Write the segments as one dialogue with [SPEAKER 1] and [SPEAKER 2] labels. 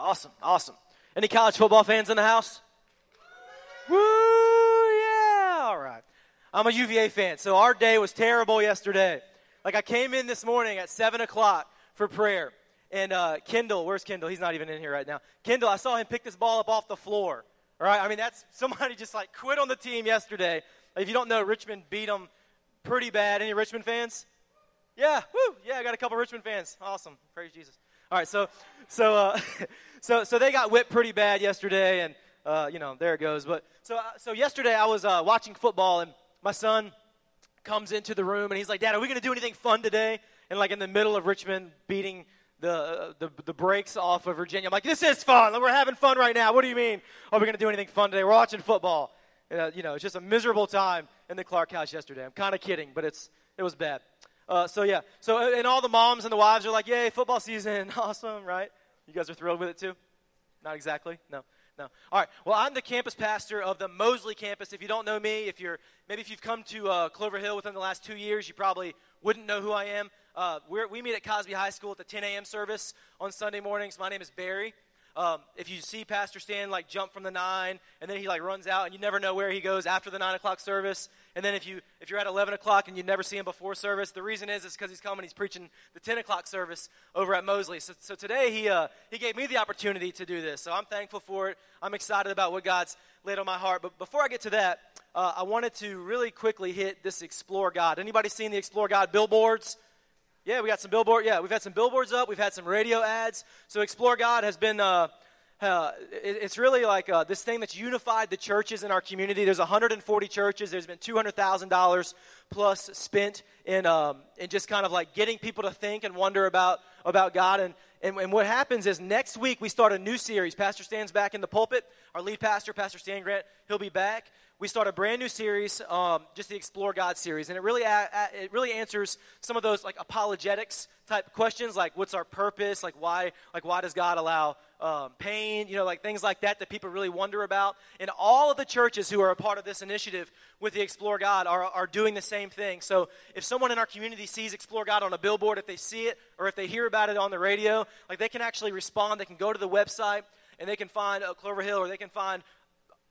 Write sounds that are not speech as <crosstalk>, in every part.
[SPEAKER 1] Awesome, awesome. Any college football fans in the house? Woo, yeah, all right. I'm a UVA fan, so our day was terrible yesterday. Like, I came in this morning at 7 o'clock for prayer, and uh, Kendall, where's Kendall? He's not even in here right now. Kendall, I saw him pick this ball up off the floor. All right, I mean, that's <laughs> somebody just like quit on the team yesterday. If you don't know, Richmond beat them pretty bad. Any Richmond fans? Yeah, woo, yeah, I got a couple Richmond fans. Awesome, praise Jesus. All right, so, so, uh, <laughs> so, so they got whipped pretty bad yesterday, and uh, you know, there it goes. But so, uh, so yesterday I was uh, watching football, and my son comes into the room, and he's like, "Dad, are we going to do anything fun today?" And like in the middle of Richmond beating the, uh, the, the brakes off of Virginia. I'm like, this is fun. We're having fun right now. What do you mean? Are we going to do anything fun today? We're watching football. Uh, you know, it's just a miserable time in the Clark house yesterday. I'm kind of kidding, but it's it was bad. Uh, so yeah. So and all the moms and the wives are like, "Yay, football season! <laughs> awesome, right? You guys are thrilled with it too? Not exactly. No. No. All right. Well, I'm the campus pastor of the Moseley campus. If you don't know me, if you're maybe if you've come to uh, Clover Hill within the last two years, you probably wouldn't know who I am. Uh, we meet at Cosby High School at the 10 a.m. service on Sunday mornings. My name is Barry. Um, if you see Pastor Stan like jump from the nine, and then he like runs out, and you never know where he goes after the nine o'clock service. And then if you if you're at 11 o'clock and you never see him before service, the reason is is because he's coming. He's preaching the 10 o'clock service over at Moseley. So, so today he uh, he gave me the opportunity to do this. So I'm thankful for it. I'm excited about what God's laid on my heart. But before I get to that, uh, I wanted to really quickly hit this Explore God. Anybody seen the Explore God billboards? Yeah, we got some billboard. Yeah, we've had some billboards up. We've had some radio ads. So Explore God has been. Uh, uh, it, it's really like uh, this thing that's unified the churches in our community. There's 140 churches. There's been $200,000 plus spent in, um, in just kind of like getting people to think and wonder about, about God. And, and, and what happens is next week we start a new series. Pastor Stan's back in the pulpit. Our lead pastor, Pastor Stan Grant, he'll be back we start a brand new series, um, just the Explore God series, and it really a, a, it really answers some of those like apologetics type questions, like what's our purpose, like why like why does God allow um, pain, you know, like things like that that people really wonder about. And all of the churches who are a part of this initiative with the Explore God are are doing the same thing. So if someone in our community sees Explore God on a billboard, if they see it or if they hear about it on the radio, like they can actually respond. They can go to the website and they can find uh, Clover Hill or they can find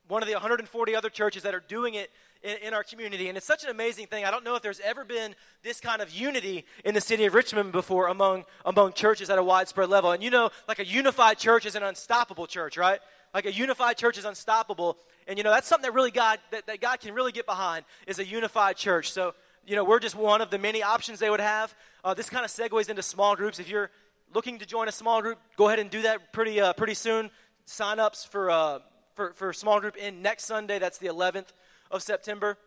[SPEAKER 1] one of the 140 other churches that are doing it in, in, our community. And it's such an amazing thing. I don't know if there's ever been this kind of unity in the city of Richmond before among, among churches at a widespread level. And you know, like a unified church is an unstoppable church, right? Like a unified church is unstoppable. And you know, that's something that really God, that, that God can really get behind is a unified church. So, you know, we're just one of the many options they would have. Uh, this kind of segues into small groups. If you're looking to join a small group, go ahead and do that pretty, uh, pretty soon. Sign ups for, uh, for, for small group in next Sunday. That's the 11th of September.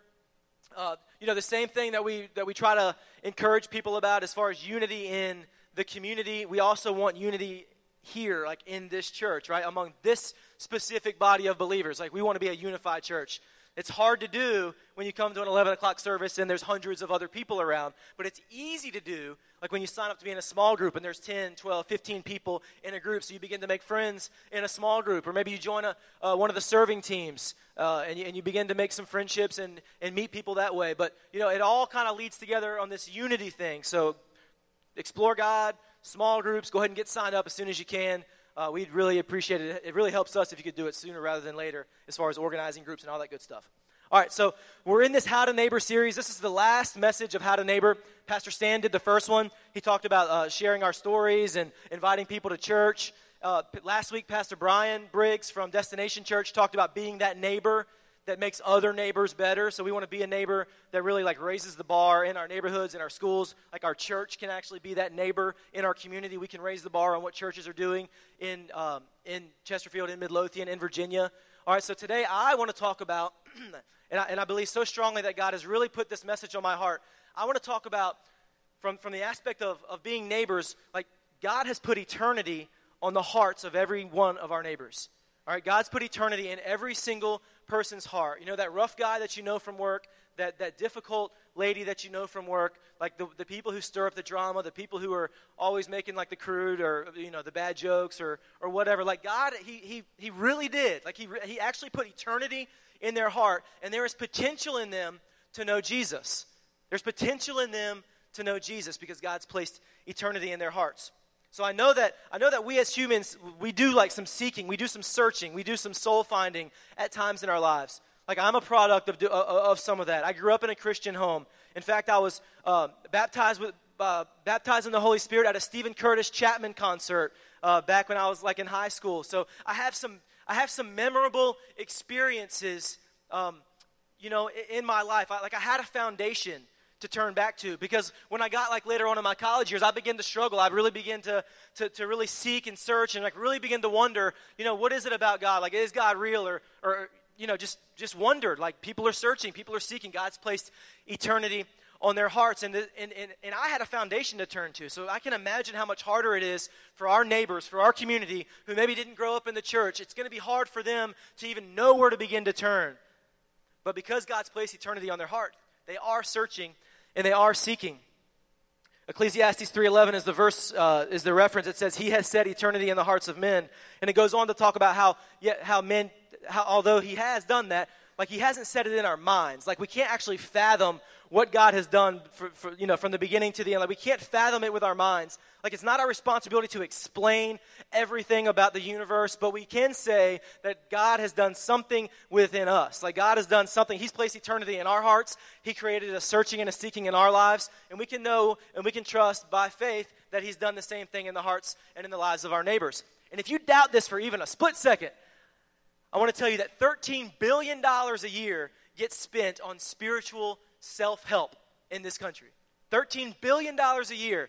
[SPEAKER 1] Uh, you know, the same thing that we, that we try to encourage people about as far as unity in the community, we also want unity here, like in this church, right? Among this specific body of believers. Like, we want to be a unified church. It's hard to do when you come to an 11 o'clock service and there's hundreds of other people around, but it's easy to do like when you sign up to be in a small group and there's 10, 12, 15 people in a group, so you begin to make friends in a small group, or maybe you join a, uh, one of the serving teams uh, and, you, and you begin to make some friendships and, and meet people that way. But, you know, it all kind of leads together on this unity thing. So explore God, small groups, go ahead and get signed up as soon as you can. Uh, we'd really appreciate it. It really helps us if you could do it sooner rather than later as far as organizing groups and all that good stuff. All right, so we're in this How to Neighbor series. This is the last message of How to Neighbor. Pastor Stan did the first one. He talked about uh, sharing our stories and inviting people to church. Uh, last week, Pastor Brian Briggs from Destination Church talked about being that neighbor that makes other neighbors better. So we want to be a neighbor that really like raises the bar in our neighborhoods, in our schools. Like our church can actually be that neighbor in our community. We can raise the bar on what churches are doing in um, in Chesterfield, in Midlothian, in Virginia. All right. So today I want to talk about, <clears throat> and I, and I believe so strongly that God has really put this message on my heart. I want to talk about from from the aspect of of being neighbors. Like God has put eternity on the hearts of every one of our neighbors. All right, God's put eternity in every single person's heart. You know, that rough guy that you know from work, that, that difficult lady that you know from work, like the, the people who stir up the drama, the people who are always making like the crude or, you know, the bad jokes or, or whatever. Like God, he, he, he really did. Like he, he actually put eternity in their heart, and there is potential in them to know Jesus. There's potential in them to know Jesus because God's placed eternity in their hearts. So I know that I know that we as humans we do like some seeking, we do some searching, we do some soul finding at times in our lives. Like I'm a product of, of some of that. I grew up in a Christian home. In fact, I was uh, baptized with uh, baptized in the Holy Spirit at a Steven Curtis Chapman concert uh, back when I was like in high school. So I have some I have some memorable experiences, um, you know, in, in my life. I, like I had a foundation to turn back to because when I got like later on in my college years, I began to struggle. I really began to, to, to really seek and search and like really begin to wonder, you know, what is it about God? Like, is God real or, or you know, just, just wondered. Like people are searching, people are seeking. God's placed eternity on their hearts. And, the, and, and, and I had a foundation to turn to. So I can imagine how much harder it is for our neighbors, for our community who maybe didn't grow up in the church. It's going to be hard for them to even know where to begin to turn. But because God's placed eternity on their heart, they are searching and they are seeking. Ecclesiastes 3:11 is the verse uh, is the reference. It says, "He has set eternity in the hearts of men," and it goes on to talk about how yet how men, how, although He has done that, like He hasn't set it in our minds. Like we can't actually fathom what God has done for, for, you know, from the beginning to the end. Like we can't fathom it with our minds. Like it's not our responsibility to explain everything about the universe, but we can say that God has done something within us. Like God has done something. He's placed eternity in our hearts. He created a searching and a seeking in our lives, and we can know and we can trust by faith that He's done the same thing in the hearts and in the lives of our neighbors. And if you doubt this for even a split second, I want to tell you that $13 billion a year gets spent on spiritual self help in this country. $13 billion a year.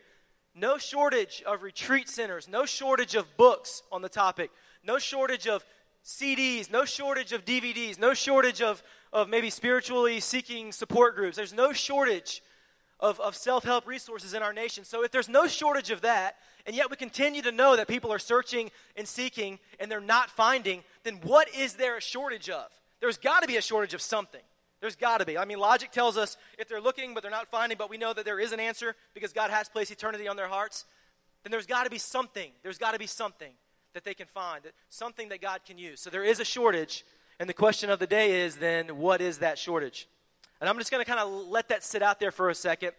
[SPEAKER 1] No shortage of retreat centers, no shortage of books on the topic, no shortage of CDs, no shortage of DVDs, no shortage of, of maybe spiritually seeking support groups. There's no shortage of, of self help resources in our nation. So if there's no shortage of that, and yet we continue to know that people are searching and seeking and they're not finding, then what is there a shortage of? There's got to be a shortage of something. There's got to be. I mean, logic tells us if they're looking but they're not finding, but we know that there is an answer because God has placed eternity on their hearts, then there's got to be something. There's got to be something that they can find, that, something that God can use. So there is a shortage, and the question of the day is then, what is that shortage? And I'm just going to kind of let that sit out there for a second,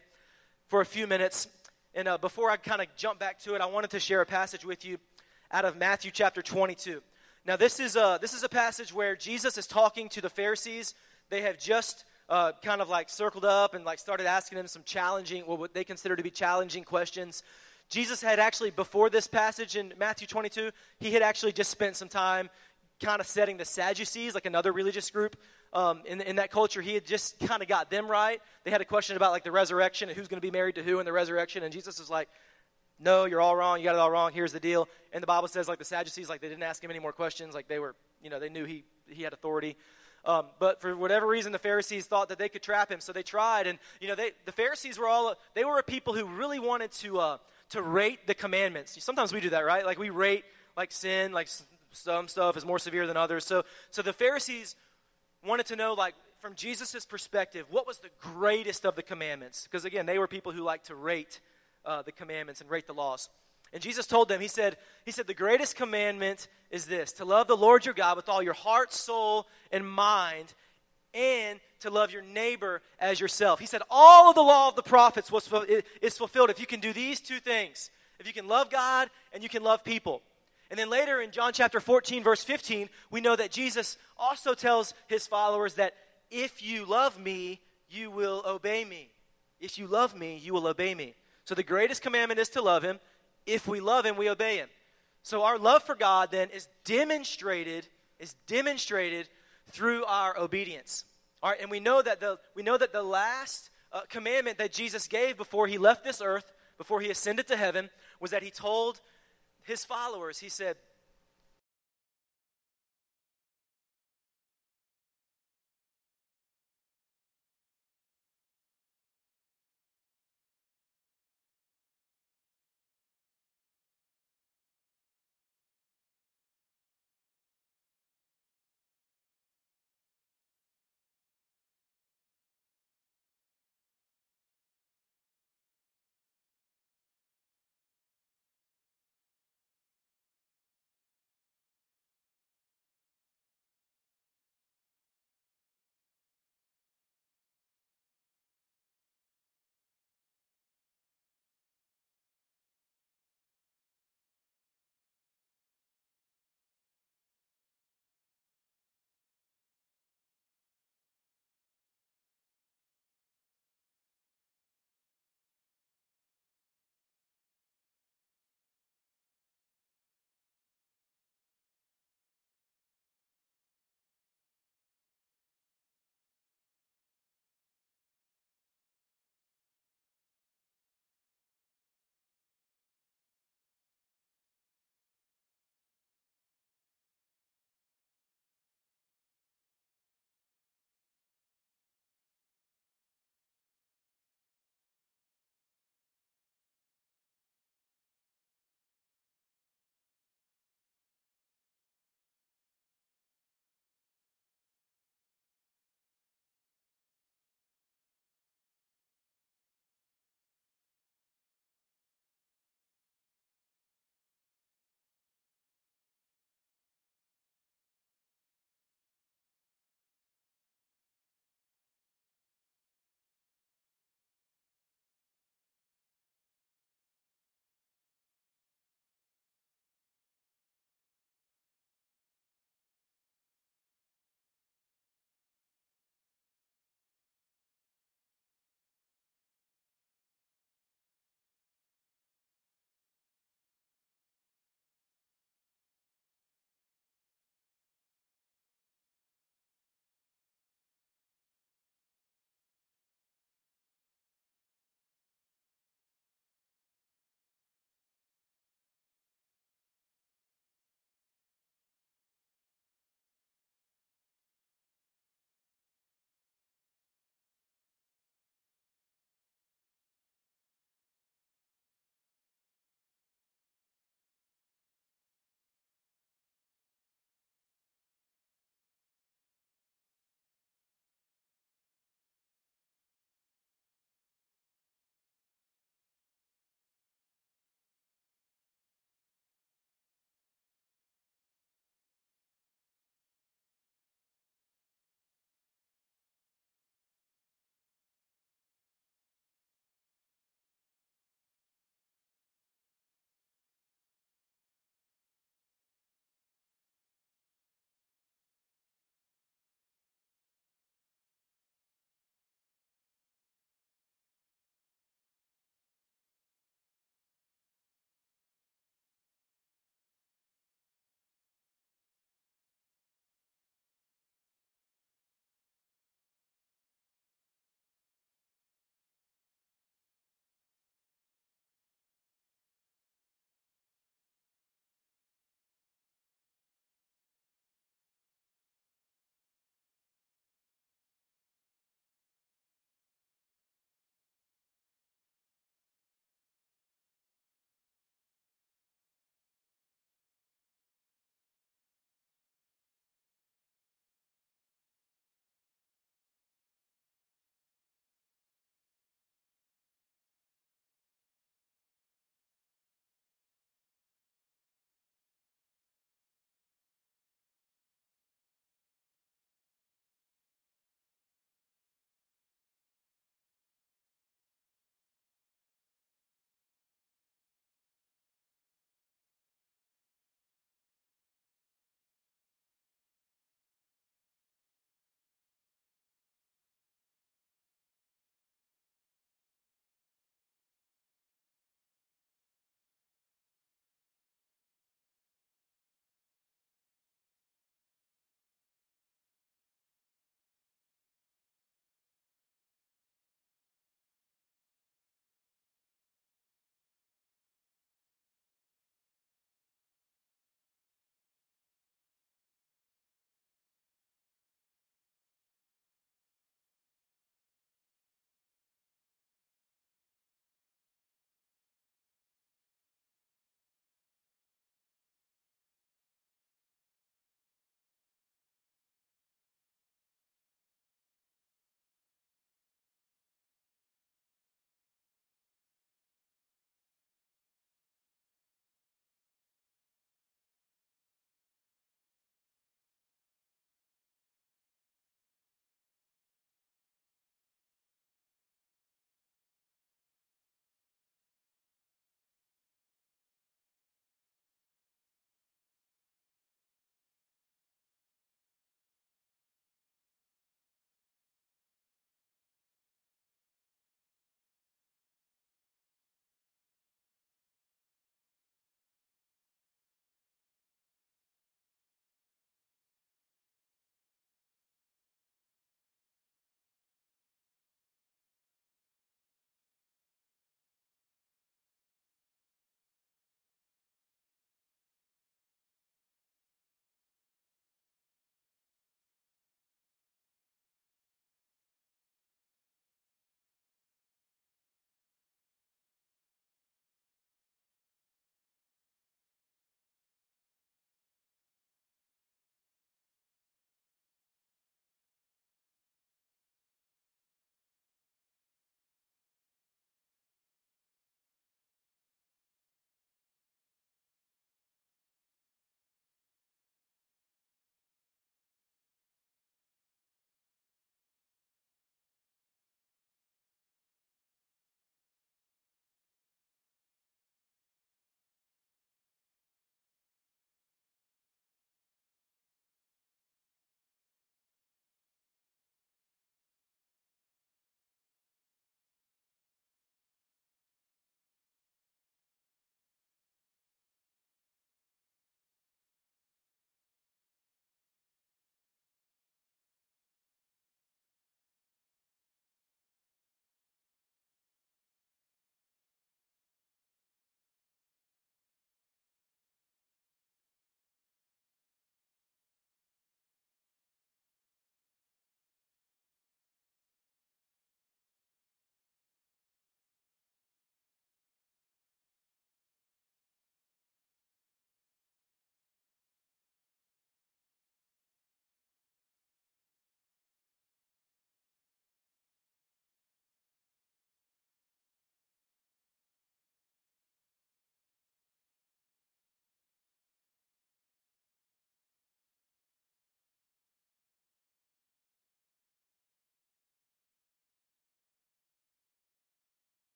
[SPEAKER 1] for a few minutes. And uh, before I kind of jump back to it, I wanted to share a passage with you out of Matthew chapter 22. Now, this is a, this is a passage where Jesus is talking to the Pharisees they have just uh, kind of like circled up and like started asking them some challenging, well, what they consider to be challenging questions. Jesus had actually, before this passage in Matthew 22, he had actually just spent some time kind of setting the Sadducees, like another religious group um, in, in that culture. He had just kind of got them right. They had a question about like the resurrection and who's going to be married to who in the resurrection. And Jesus is like, no, you're all wrong. You got it all wrong. Here's the deal. And the Bible says like the Sadducees, like they didn't ask him any more questions. Like they were, you know, they knew he, he had authority. Um, but for whatever reason, the Pharisees thought that they could trap him, so they tried. And you know, they, the Pharisees were all they were a people who really wanted to uh, to rate the commandments. Sometimes we do that, right? Like we rate like sin, like some stuff is more severe than others. So so the Pharisees wanted to know like from Jesus' perspective, what was the greatest of the commandments? Because again, they were people who liked to rate uh, the commandments and rate the laws. And Jesus told them, He said, He said, the greatest commandment is this to love the Lord your God with all your heart, soul, and mind, and to love your neighbor as yourself. He said, all of the law of the prophets was, is fulfilled if you can do these two things. If you can love God and you can love people. And then later in John chapter 14, verse 15, we know that Jesus also tells his followers that if you love me, you will obey me. If you love me, you will obey me. So the greatest commandment is to love him if we love him, we obey him. So our love for God then is demonstrated is demonstrated through our obedience. All right, and we know that the we know that the last uh, commandment that Jesus gave before he left this earth, before he ascended to heaven, was that he told his followers, he said,